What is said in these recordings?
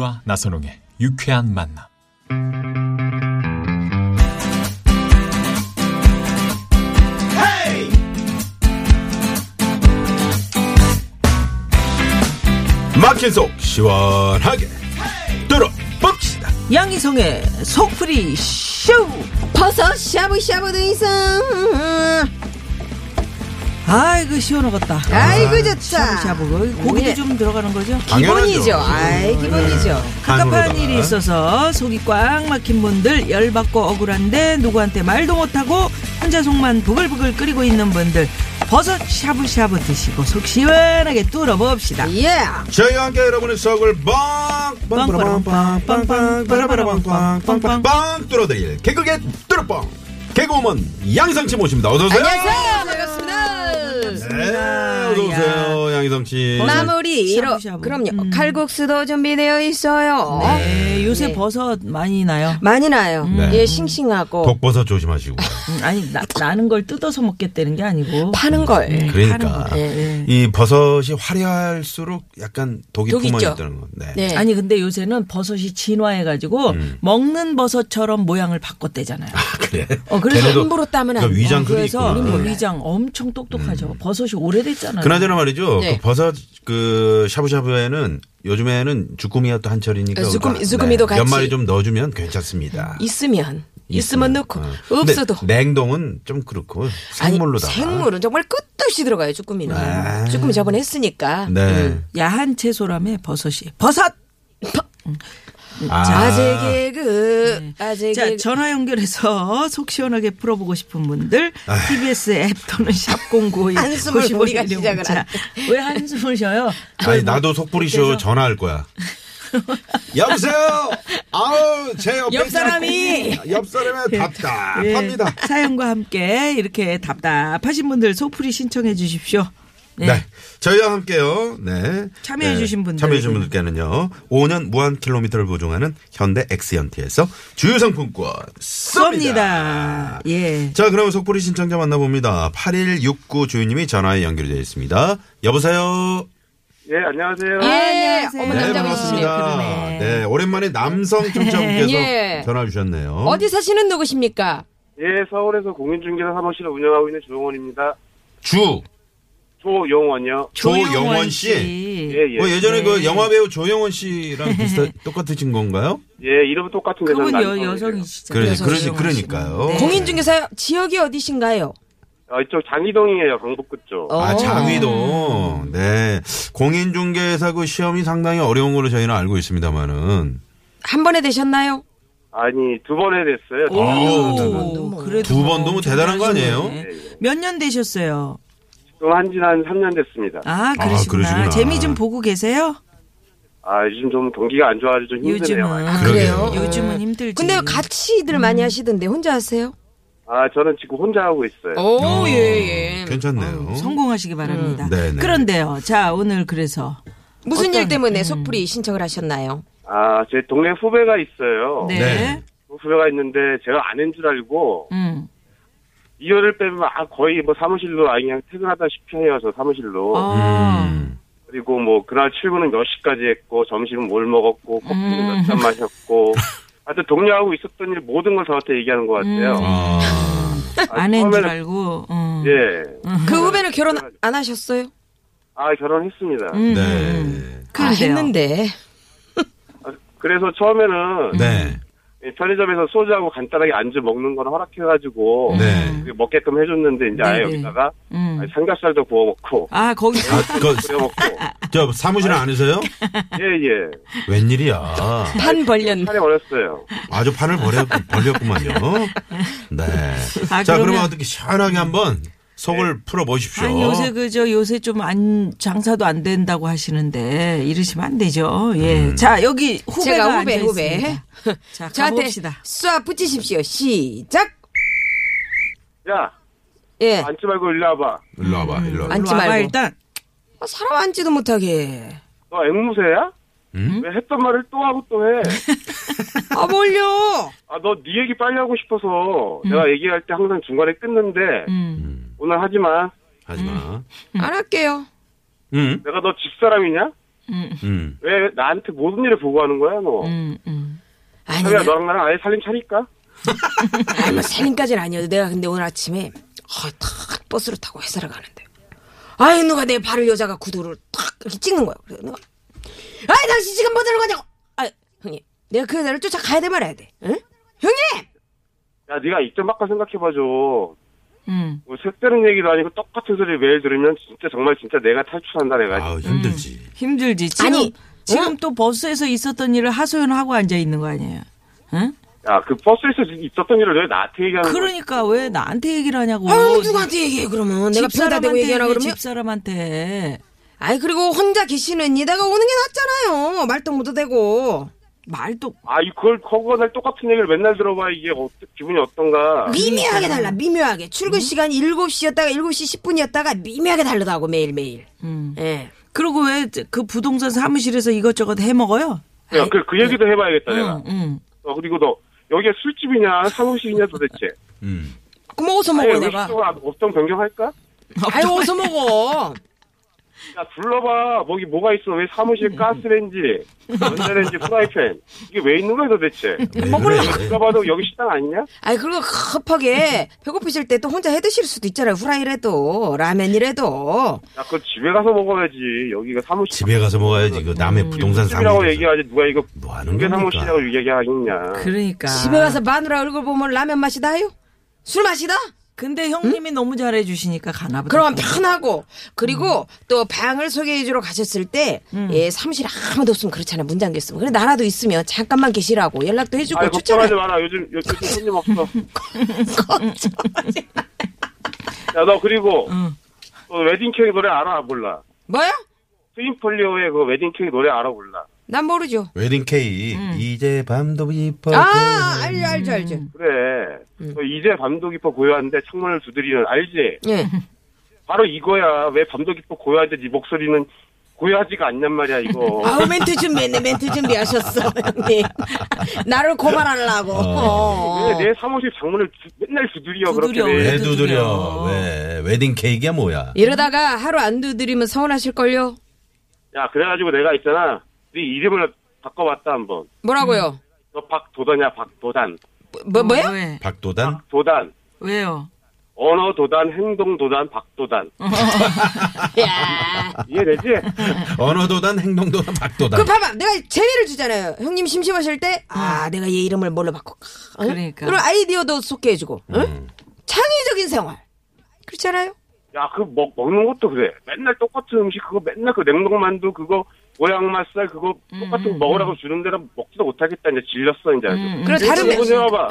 김미화 나선홍의 유쾌한 만남. 막힌 속 시원하게 뚫어봅시다. 양희성의 속풀이 쇼! 버섯 샤브샤브도 있어. 아이고, 시원하겠다. 아이고 좋다. 샤브샤브. 고기도 예. 좀 들어가는 거죠? 기본이죠. 아이 기본이죠. 갑갑한 간으로다가. 일이 있어서 속이 꽉 막힌 분들, 열받고 억울한데 누구한테 말도 못하고 혼자 속만 부글부글 끓이고 있는 분들, 버섯 샤브샤브 드시고 속 시원하게 뚫어봅시다. 예. 저희와 함께 여러분의 속을 빵빵빵빵빵빵빵빵빵빵빵빵빵 뚫어드릴 개그계 뚫어뻥 개그우먼 양성치 모십니다. 어서 오세요. 안녕하세요. Hey. Yeah. 어서 오세요, 양희성 씨. 마무리 이러. 샤브샤브. 그럼요. 음. 칼국수도 준비되어 있어요. 네, 요새 네. 버섯 많이 나요. 많이 나요. 네. 예, 싱싱하고 독버섯 조심하시고. 음, 아니, 나, 나는 걸 뜯어서 먹겠다는 게 아니고. 파는 걸. 그러니까 거. 예, 이 버섯이 화려할수록 약간 독이 독 있죠. 있다는 건. 네. 네. 아니 근데 요새는 버섯이 진화해 가지고 음. 먹는 버섯처럼 모양을 바꿨대잖아요. 그래. 어 그래서 걔네도 함부로 따면 안 그러니까 돼. 위장 그게 그래서 있구나. 음. 위장 엄청 똑똑하죠. 버섯이 오래됐잖아요. 그나저나 말이죠. 네. 그 버섯 그 샤브샤브에는 요즘에는 주꾸미가 또 한철이니까 그 주꾸미- 그거, 주꾸미도 몇 같이. 마리 좀 넣어주면 괜찮습니다. 있으면 있으면 넣고 어. 근데 없어도 냉동은 좀 그렇고 생물로다가. 아니, 생물은 정말 끝도 없이 들어가요. 쭈꾸미는. 네. 쭈꾸미 저번에 했으니까. 네. 야한 채소라며 버섯이 버섯. 아, 아 재 개그. 아재 자 개그. 전화 연결해서 속 시원하게 풀어보고 싶은 분들 TBS 앱 또는 샵0951 한숨을 우리가 시작을 안왜 한숨을 쉬어요? 아니 나도 속풀이쇼 그래서- 전화할 거야. 여보세요. 아우 제 옆에 옆 사람이! 옆 사람이 답답합니다. 예, 사연과 함께 이렇게 답답하신 분들 속풀이 신청해 주십시오. 네. 네. 저희와 함께요. 네. 참여해주신 분들. 참여해주신 분들께는요. 5년 무한 킬로미터를 보증하는 현대 엑시언티에서 주유상품권 쏩니다. 쏩니다. 예. 자, 그럼 속풀이 신청자 만나봅니다. 8169 주인님이 전화에 연결이 되어 있습니다. 여보세요? 예, 안녕하세요. 예, 안녕하세요. 어머, 네. 반갑습니다. 네, 오랜만에 남성 청취자분께서 예. 전화 주셨네요. 어디 사시는 누구십니까? 예, 서울에서 공인중개사 사무실을 운영하고 있는 조용원입니다. 주, 조용원이요. 조영원 씨. 예, 예. 뭐 예전에 네. 그 영화 배우 조영원 씨랑 비슷한 똑같으신 건가요? 예, 이름 똑같은데 그분 저는 여. 여성이시잖아요. 그러니, 여성 그러니, 조영원 그러니까요. 네. 공인중개사 지역이 어디신가요? 어, 이쪽 장이동이에요, 강북구 쪽. 어. 아, 장위도. 네. 공인중개사 그 시험이 상당히 어려운 걸로 저희는 알고 있습니다만은. 한 번에 되셨나요? 아니, 두 번에 됐어요. 아우, 두 번도 뭐. 그래도 두 번도 뭐 대단한 거 아니에요? 몇년 되셨어요? 지금 한지 한 3년 됐습니다. 아, 그러시구나. 그러시구나. 재미 좀 보고 계세요? 아, 요즘 좀 경기가 안 좋아서 좀 힘드네요. 요즘은. 아. 그래요? 요즘은 힘들지. 근데 같이들 많이 하시던데 혼자 하세요? 아, 저는 지금 혼자 하고 있어요. 오, 예, 예. 괜찮네요. 성공하시기 바랍니다. 음. 네네. 그런데요. 자, 오늘 그래서. 무슨 어떤- 일 때문에 음. 속풀이 신청을 하셨나요? 아, 제 동네 후배가 있어요. 네. 네. 후배가 있는데 제가 아는 줄 알고 음. 이열을 빼면 아, 거의 뭐 사무실로 아 그냥 퇴근하다시피 해요, 저 사무실로. 아. 음. 그리고 뭐 그날 출근은 몇 시까지 했고 점심은 뭘 먹었고 커피는 음. 몇잔 마셨고 하여튼 동료하고 있었던 일 모든 걸 저한테 얘기하는 것 같아요. 음. 아. 아, 아내인 줄 처음에는- 알고. 음. 예. 그 후배는 결혼 안 하셨어요? 아 결혼했습니다. 음. 네. 아, 그런데요. 했는데. 아, 그래서 처음에는 네. 이 편의점에서 소주하고 간단하게 안주 먹는 건 허락해가지고 네. 먹게끔 해줬는데 이제 아예 네네. 여기다가 음. 삼겹살도 구워 먹고 아, 거기서. 아, 그, 끓여 먹고 저 사무실 안에서요? 예예 웬일이야. 판 벌렸네. 살이 어렸어요. 아주 판을 벌였, 벌렸구만요. 네. 아, 자, 그러면 그러면- 어떻게 시원하게 한번 속을 풀어 보십시오. 아니 요새 그저 요새 좀 안 장사도 안 된다고 하시는데 이러시면 안 되죠. 예. 음. 자 여기 후배가 제가 후배 앉아 후배. 있습니다. 자 저한테 가봅시다. 쏴 붙이십시오. 시작. 야, 예. 앉지 말고 일로 와봐. 일로 와봐, 일로 와봐. 앉지 일로 와봐, 말고. 일단 아, 사람 앉지도 못하게. 너 앵무새야? 응? 왜 했던 말을 또 하고 또 해? 아 뭘요? 아, 너 네 얘기 빨리 하고 싶어서 내가 얘기할 때 항상 중간에 끊는데 음. 오늘 하지 마. 하지 마. 안 할게요. 응? 내가 너 집사람이냐? 응. 왜 나한테 모든 일을 보고하는 거야, 너? 음, 음. 아니, 내- 너랑 나랑 아예 살림 차릴까? 아니 뭐 살림까지는 아니어도 내가 근데 오늘 아침에 아, 탁 버스를 타고 회사를 가는데 아이 누가 내 발을 여자가 구두를 탁 이렇게 찍는 거야. 그래서 내가 아이 당신 지금 뭐 하는 거냐고. 아 형님 내가 그 여자를 쫓아가야 돼 말아야 돼. 응? 형님 야, 네가 입장 바꿔 생각해봐줘. 음. 뭐 색다른 얘기도 아니고 똑같은 소리 매일 들으면 진짜 정말 진짜 내가 탈출한다 내가. 아우, 힘들지. 힘들지. 지금 아니, 지금 응? 또 버스에서 있었던 일을 하소연하고 앉아 있는 거 아니에요? 응? 야, 그 버스에서 있었던 일을 왜 나한테 얘기하는 거야? 그러니까 왜 나한테 얘기를 하냐고. 아유 누구한테 얘기해 그러면 내가 펴다 대고 얘기하나 얘기해, 그러면 집사람한테 아이 그리고 혼자 계시는 이다가 오는 게 낫잖아요. 말동무도 되고 말도 아, 이 그걸 거기가 날 똑같은 얘기를 맨날 들어봐 이게 어, 기분이 어떤가? 미묘하게 달라 미묘하게 출근 시간이 7시였다가 7시 10분이었다가 미묘하게 다르다고 매일매일. 음. 예. 그리고 왜 그 부동산 사무실에서 이것저것 해 먹어요? 야, 그, 그 얘기도 해봐야겠다 내가. 응, 응. 어, 그리고 너 여기가 술집이냐 사무실이냐 도대체? 응. 그럼 어디서 아니, 먹어 내가? 의식적으로 업종 변경할까? 아유 어디서 먹어? 야 불러봐 거기 뭐가 있어 왜 사무실 가스레인지 전자레인지 프라이팬 이게 왜 있는 거야 도대체 먹을래. 누가 봐도 여기 식당 아니냐? 아이 그리고 급하게 배고프실 때 또 혼자 해 드실 수도 있잖아요. 후라이라도 라면이라도. 야 그거 집에 가서 먹어야지 여기가 사무실 집에 가서 먹어야지. 그 남의 부동산 집이라고 사무실. 얘기하지 누가 이거 뭐 하는 겁니까? 사무실이라고 얘기하겠냐 그러니까. 집에 가서 마누라 얼굴 보면 라면 맛이 나요? 술 맛이다? 근데 형님이 너무 잘해 주시니까 가나 보다. 그러면 편하고 그리고 또 방을 소개해 주러 가셨을 때 예, 사무실에 아무도 없으면 그렇잖아요. 문 잠겨 있으면. 그래 나라도 있으면 잠깐만 계시라고 연락도 해 주고 아이 걱정하지 좋잖아요. 마라 요즘 요즘 손님 없어 야너 그리고 응. 너 웨딩 케이크 노래 알아 몰라 뭐요? 트윈폴리오의 그 웨딩 케이크 노래 알아 몰라 난 모르죠. 웨딩 케이크. 이제 밤도 깊어. 아 알죠 알죠 알죠. 그래 너 이제 밤도 깊어 고요한데 창문을 두드리는 알지? 예. 바로 이거야. 왜 밤도 깊고 고요한데 네 목소리는 고요하지가 않냔 말이야, 이거. 아우 멘트 준비했네 멘트 준비하셨어 형님. 나를 고발하려고. 어. 왜내 사무실 창문을 두- 맨날 두드려, 두드려, 그렇게. 왜왜 두드려? 두드려? 왜? 웨딩 케이크야 뭐야? 이러다가 하루 안 두드리면 서운하실 걸요? 야, 그래가지고 내가 있잖아. 네 이름을 바꿔봤다, 한번. 뭐라고요? 너 박도단이야, 박도단. 뭐, 뭐요? 왜? 박도단? 도단. 왜요? 언어 도단, 행동 도단, 박도단. 야. 이해되지? 언어도단, 행동도단, 박도단. 그 봐봐, 내가 재미를 주잖아요. 형님 심심하실 때, 아, 내가 얘 이름을 뭘로 바꿀까? 어? 그러니까. 그리고 아이디어도 소개해주고, 응? 음. 창의적인 생활. 그렇잖아요? 야, 그 먹, 먹는 것도 그래. 맨날 똑같은 음식, 그거 맨날 그 냉동만두, 그거, 모양맛살, 그거 똑같은 거 먹으라고 주는데 나 먹지도 못하겠다. 이제 질렸어, 이제. 음, 그래, 다른 메뉴. 해봐봐.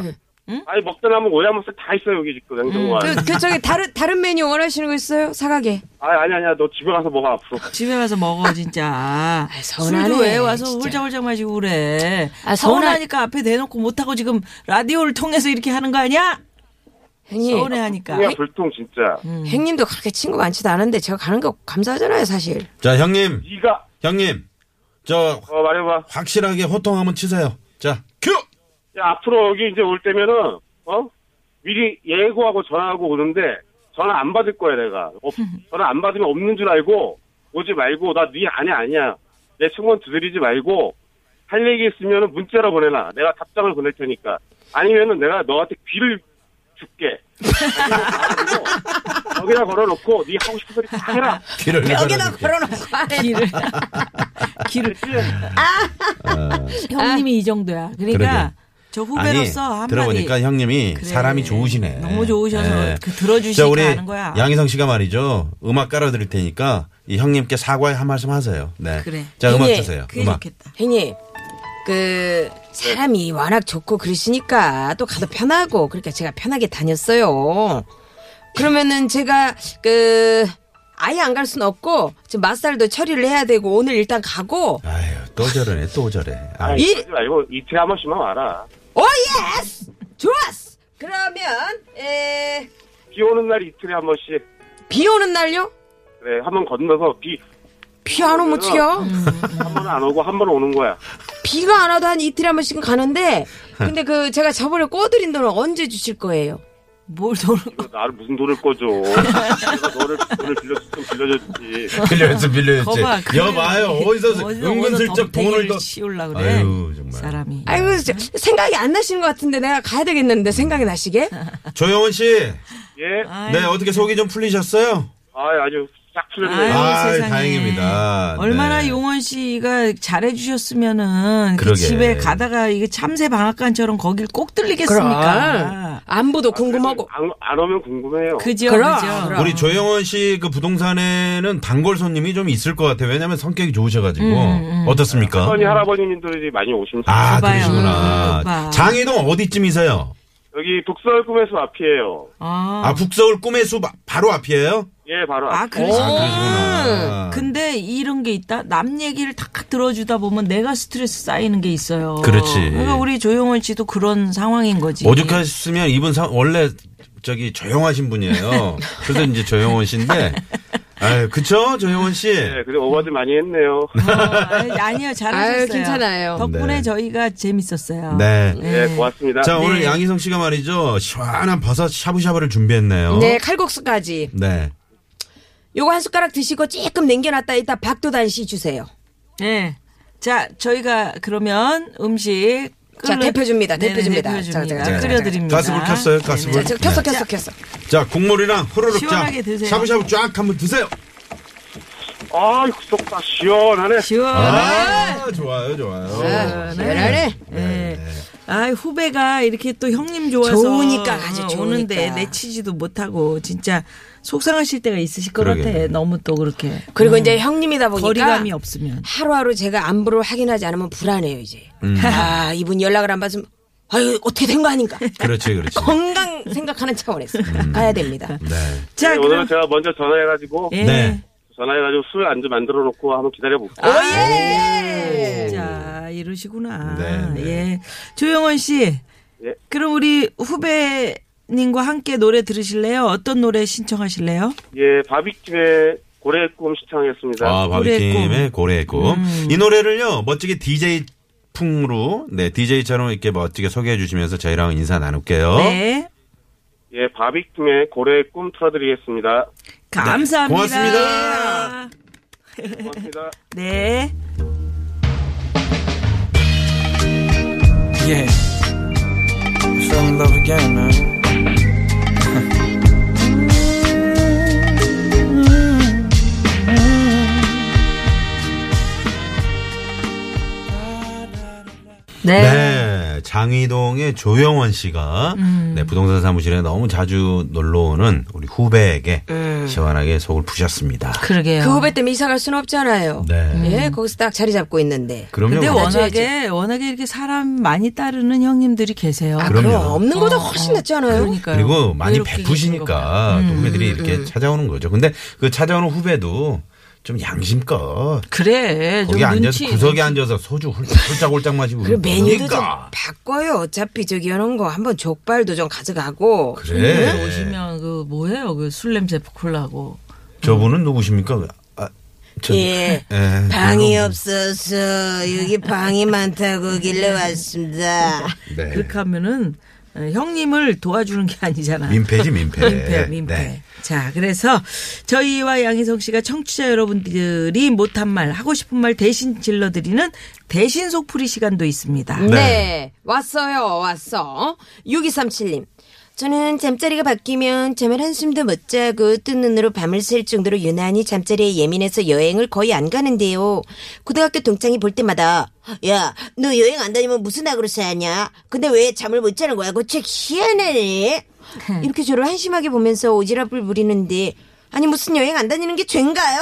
아니, 먹다 남은 오야맛살 다 있어, 여기 지금 냉동고 안에. 그, 그, 저기, 다른, 다른 메뉴 원하시는 거 있어요? 사가게. 아니, 아니, 아니야. 너 집에 가서 먹어, 앞으로. 집에 가서 먹어 진짜. 서운하네, 술도 왜 와서 진짜. 홀짝홀짝 마시고 그래. 아, 서운하- 서운하니까 앞에 대놓고 못하고 지금 라디오를 통해서 이렇게 하는 거 아니야? 형님. 서운해하니까. 그냥 불통, 진짜. 형님도 그렇게 친구 많지도 않은데 제가 가는 거 감사하잖아요, 사실. 자, 형님, 네가 형님, 저 어, 말해봐. 확실하게 호통 한번 치세요. 자, 큐. 야, 앞으로 여기 이제 올 때면은, 어? 미리 예고하고 전화하고 오는데, 전화 안 받을 거야, 내가. 어, 전화 안 받으면 없는 줄 알고, 오지 말고, 나 네 아니 아니야. 내 친구는 두드리지 말고, 할 얘기 있으면 문자로 보내놔. 내가 답장을 보낼 테니까. 아니면은 내가 너한테 귀를 줄게. 아니면 여기다 걸어놓고, 네 하고 싶은 소리 다 해라. 귀를 벽에다. 걸어놓고. 길을 길을 형님이 이 정도야. 그러니까 그러게. 저 아니, 후배로서 한마디 들어보니까 형님이 그래. 사람이 좋으시네. 너무 좋으셔서 예. 그 우리 하는 거야. 양희성 씨가 말이죠. 음악 깔아드릴 테니까 이 형님께 사과의 한 말씀 하세요. 네. 그래. 자, 음악 형님, 주세요. 그게 음악. 좋겠다. 형님, 그, 사람이 워낙 좋고 그러시니까 또 가도 편하고, 그러니까 제가 편하게 다녔어요. 그러면은 제가 그 아예 안갈 수는 없고 지금 맞살도 처리를 해야 되고 오늘 일단 가고 아유, 또 저러네, 또 저래. 아, 이- 그러지 말고 이틀에 한 번씩만 와라. oh yes 좋았어. 그러면 에, 비 오는 날 이틀에 한 번씩. 비 오는 날요? 그래, 한 번 건너서 비, 비안 오면 어떡해요? 한 번은 안 오고 한 번은 오는 거야. 비가 안 와도 한 이틀에 한 번씩은 가는데 근데 그 제가 저번에 꿔드린 돈을 언제 주실 거예요? 뭘 돈을 나를 무슨 돈을 꿔줘. 내가 너를 돈을 빌려줬, 좀 빌려줬지. 빌려줬지, 빌려줬지. 거봐. 그래. 여봐요, 어디서 어디서 은근슬쩍 돈을 더. 치우려 그래. 아유, 정말. 사람이. 아이고 저- 생각이 안 나시는 것 같은데 내가 가야 되겠는데 생각이 나시게? 조영원 씨, 예? 네, 어떻게 속이 좀 풀리셨어요? 아 아주 싹 풀렸네. 아유, 아유, 세상에. 다행입니다. 얼마나 네. 용원 씨가 잘해주셨으면은 그 그러게. 집에 가다가 이게 참새 방앗간처럼 거길 꼭 들리겠습니까? 안부도 궁금하고 안, 안 오면 궁금해요. 그죠, 그럼, 그죠. 그럼. 우리 조영원 씨 그 부동산에는 단골 손님이 좀 있을 것 같아요. 왜냐면 성격이 좋으셔가지고. 어떻습니까? 할머니, 할아버님들이 많이 오신 아, 봐봐요. 그러시구나. 오빠. 장희동 어디쯤이세요? 여기 독서울 꿈에서 앞이에요. 아, 아, 북서울 꿈의 숲 바로 앞이에요? 예, 바로 아. 그러시구나. 아, 그러시구나. 근데 이런 게 있다. 남 얘기를 다 들어주다 보면 내가 스트레스 쌓이는 게 있어요. 그렇지. 그러니까 우리 조용원 씨도 그런 상황인 거지. 오죽하셨으면 이분 사, 원래 저기 조용하신 분이에요. 그래서 이제 조영원 씨인데. 아유, 그쵸? 조영원 씨? 네, 그래 오버드 많이 했네요. 어, 아니, 아니 요, 잘하셨어요. 아유, 괜찮아요. 덕분에 네. 저희가 재밌었어요. 네. 네, 고맙습니다. 자, 오늘 네. 양희성 씨가 말이죠. 시원한 버섯 샤브샤브를 준비했네요. 네 칼국수까지 네. 요거 한 숟가락 드시고 조금 남겨놨다 이따 박도단 씨 주세요. 네. 자, 저희가 그러면 음식 자, 끓여- 대표줍니다. 네네, 대표줍니다. 대표줍니다. 자, 자, 자, 끓여드립니다. 가스불 켰어요, 가스불. 자, 저 켰어 네. 켰어 켰어. 자, 국물이랑 후루룩 자. 시원하게 드세요. 샤브샤브 쫙 한번 드세요. 아, 속다 시원하네. 시원하게. 아, 좋아요, 좋아요. 시원하네. 네. 아, 후배가 이렇게 또 형님 좋아서 좋으니까 가지, 좋으니까. 오는데 내치지도 못하고 진짜 속상하실 때가 있으실 것 그러게. 같아. 너무 또 그렇게 그리고 이제 형님이다 보니까 거리감이 없으면. 하루하루 제가 안부를 확인하지 않으면 불안해요 이제. 음. 아 이분 연락을 안 받으면 아유 어떻게 된 거 아닌가. 그렇지, 그렇지. 건강 생각하는 차원에서 가야 됩니다. 네. 자, 네, 그럼 오늘 제가 먼저 전화해가지고 예. 네. 전화해가지고 술 안주 만들어 놓고 한번 기다려볼게요. 예. 자, 이러시구나. 네, 네. 예. 조영원 씨. 예. 그럼 우리 후배 님과 함께 노래 들으실래요? 어떤 노래 신청하실래요? 예, 바비킴의 고래의 꿈 시청했습니다. 아, 바비킴의 고래의 꿈. 음. 이 노래를요, 멋지게 DJ 풍으로, 네, DJ처럼 이렇게 멋지게 소개해 주시면서 저희랑 인사 나눌게요. 네. 예, 바비킴의 고래의 꿈 틀어드리겠습니다. 감사합니다. 고맙습니다. 고맙습니다. 네. Yeah. Fell in love again, man. 네. 네, 장희동의 조영원 씨가 음. 네, 부동산 사무실에 너무 자주 놀러 오는 우리 후배에게 시원하게 속을 푸셨습니다. 그러게요. 그 후배 때문에 이사 갈 수는 없잖아요. 네. 예, 거기서 딱 자리 잡고 있는데. 그럼요. 근데 그럼. 워낙에 워낙에 이렇게 사람 많이 따르는 형님들이 계세요. 아, 그럼요. 그럼 없는 거보다 훨씬 낫지 않아요? 그러니까요. 그리고 많이 베푸시니까. 또 음, 후배들이 이렇게 찾아오는 거죠. 근데 그 찾아오는 후배도 좀 양심껏 그래. 좀 거기 앉아서 눈치, 구석에 앉아서 소주 훌쩍훌쩍 마시고 그리고 메뉴도 좀 그러니까. 바꿔요. 어차피 저기 이런 거 한번 족발도 좀 가져가고. 그래. 오시면 그 뭐예요? 그 술 냄새 푸클라고. 저분은 누구십니까? 아, 저, 예. 예, 방이 그리고- 없어서 여기 방이 많다고 길래 왔습니다. 네. 그렇게 하면은 어, 형님을 도와주는 게 아니잖아. 민폐지 민폐. 민폐, 민폐. 네. 자, 그래서 저희와 양희성 씨가 청취자 여러분들이 못한 말, 하고 싶은 말 대신 질러드리는 대신 속풀이 시간도 있습니다. 네. 왔어요. 왔어. 6237님. 저는 잠자리가 바뀌면 잠을 한숨도 못 자고 뜬 눈으로 밤을 샐 정도로 유난히 잠자리에 예민해서 여행을 거의 안 가는데요. 고등학교 동창이 볼 때마다 야, 너 여행 안 다니면 무슨 악으로 사냐? 근데 왜 잠을 못 자는 거야? 그거 책 희한하네. 이렇게 저를 한심하게 보면서 오지랖을 부리는데 아니 무슨 여행 안 다니는 게 죄인가요?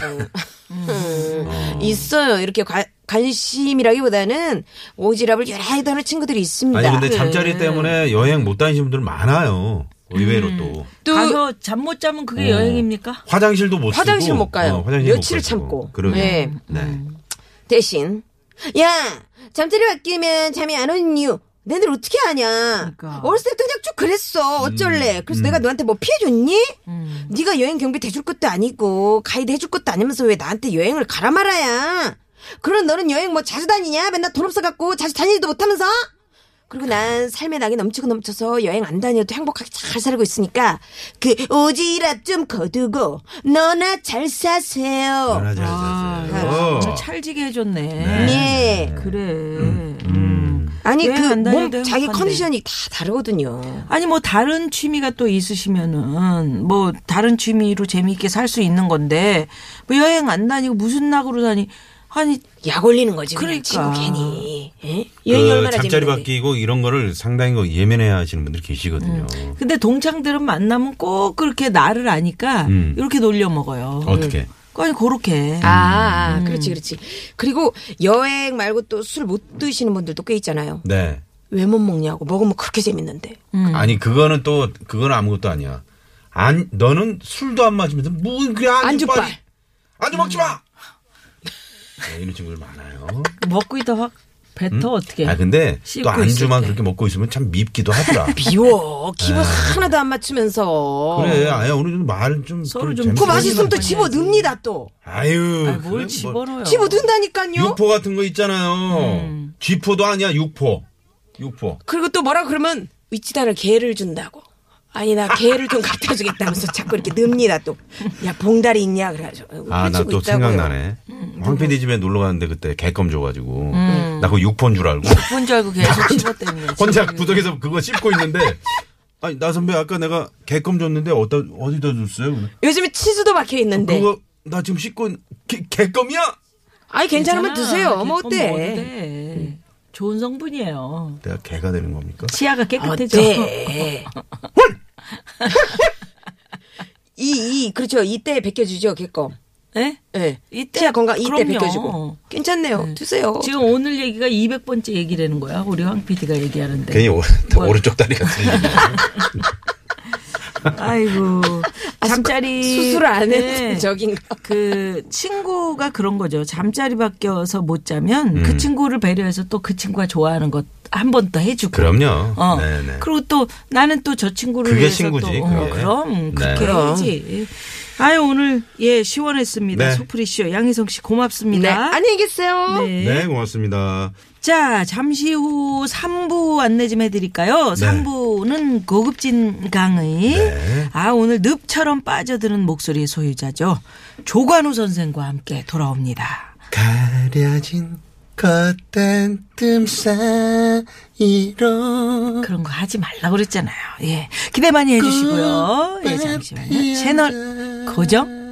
음, 있어요. 이렇게 관- 관심이라기보다는 오지랖을 여러 하던 친구들이 있습니다. 아니 근데 잠자리 때문에 여행 못 다니시는 분들 많아요. 의외로 또 또 가서 잠 못 자면 그게 어. 여행입니까? 화장실도 못 화장실 쓰고, 못 가요. 어, 화장실 못 며칠을 가시고. 참고. 그러게. 네. 네. 대신 야 잠자리 바뀌면 잠이 안 오는 이유 내들 어떻게 아냐 그러니까. 어렸을 때부터 그냥 쭉 그랬어 어쩔래 그래서 내가 너한테 뭐 피해줬니 네가 여행 경비 대줄 것도 아니고 가이드 해줄 것도 아니면서 왜 나한테 여행을 가라 말아야 그럼 너는 여행 뭐 자주 다니냐 맨날 돈 없어갖고 자주 다니지도 못하면서 그리고 난 삶의 낙이 넘치고 넘쳐서 여행 안 다녀도 행복하게 잘 살고 있으니까 그 오지랖 좀 거두고 너나 잘 사세요 너나 잘 아, 사세요. 오늘 찰지게 해줬네. 네. 그래. 음. 아니 여행 안그몸 자기. 컨디션이 다 다르거든요. 아니 뭐 다른 취미가 또 있으시면은 뭐 다른 취미로 재미있게 살 수 있는 건데 뭐 여행 안 다니고 무슨 낙으로 다니 아니 약 올리는 거지. 그냥 그러니까. 지금 괜히. 예? 여행이 그 얼마나 잠자리 재밌는데. 바뀌고 이런 거를 상당히 그 예민해 하시는 분들 계시거든요. 근데 동창들은 만나면 꼭 그렇게 나를 아니까 음. 이렇게 놀려 먹어요. 어떻게? 아니 그렇게. 아, 아, 그렇지, 그렇지. 그리고 여행 말고 또 술 못 드시는 분들도 꽤 있잖아요. 네. 왜 못 먹냐고. 먹으면 그렇게 재밌는데. 아니 그거는 또 그거는 아무것도 아니야. 안 너는 술도 안 마시면서 뭐 안주 안주빨. 안주 먹지 마. 네, 이런 친구들 많아요. 먹고 있다 확 뱉어 어떻게. 아 근데 또 안주만. 그렇게 먹고 있으면 참 밉기도 하더라. 비워. 기분 하나도 안 맞추면서. 그래, 아예 어느 정도 말을 좀 서로 좀 그거 맛있으면 또. 집어 넣습니다, 또. 아유, 그래, 뭘뭐 집어넣어요. 집어 넣는다니까요. 육포 같은 거 있잖아요. 음. 쥐포도 아니야 육포. 육포. 그리고 또 뭐라 그러면 위치단을 개를 준다고. 아니 나 개를 좀 갖다 주겠다면서 자꾸 이렇게 넣습니다 또. 야 봉다리 있냐 그래가지고. 아, 나 그러시고 또. 생각나네. 음, 황 PD 집에 놀러 갔는데 그때 개껌 줘가지고. 나 그거 육포인 줄 알고. 본줄 알고 계속 씹었다는 거지. 혼자 구석에서 그거 씹고 있는데. 아니, 나 선배 아까 내가 개껌 줬는데 어디다, 어디다 줬어요? 요즘에 치즈도 박혀 있는데. 그거 나 지금 씹고, 개, 개껌이야? 아니 괜찮으면 괜찮아. 드세요. 뭐 개껌 어때? 좋은 성분이에요. 내가 개가 되는 겁니까? 치아가 깨끗해져. 어때? 이, 이, 그렇죠. 이때 벗겨주죠, 개껌. 네? 예. 이때 치아 건강 이때 그럼요. 벗겨주고. 괜찮네요. 드세요. 지금 오늘 얘기가 200번째 얘기라는 거야. 우리 황 PD가 얘기하는데. 괜히 오, 뭘. 오른쪽 다리가 들리네. 아이고. 잠자리. 수술 안 네. 했던 적인가. 그 친구가 그런 거죠. 잠자리 바뀌어서 못 자면 그 친구를 배려해서 또 그 친구가 좋아하는 것 한 번 더 해주고. 그럼요. 어. 네네. 그리고 또 나는 또 저 친구를 그게 위해서 친구지, 또 어, 그게. 그럼 그렇게 네. 해야지. 아유 오늘 예 시원했습니다. 네. 소프리 쇼 양희성 씨 네. 고맙습니다. 안녕히 계세요. 네. 네, 고맙습니다. 자, 잠시 후 3부 안내 좀 해드릴까요? 네. 3부는 고급진 강의. 네. 아, 오늘 늪처럼 빠져드는 목소리의 소유자죠. 조관우 선생과 함께 돌아옵니다. 가려진 겉단 틈 사이로 그런 거 하지 말라고 그랬잖아요. 예. 기대 많이 해주시고요. 예, 잠시만요. 채널 고정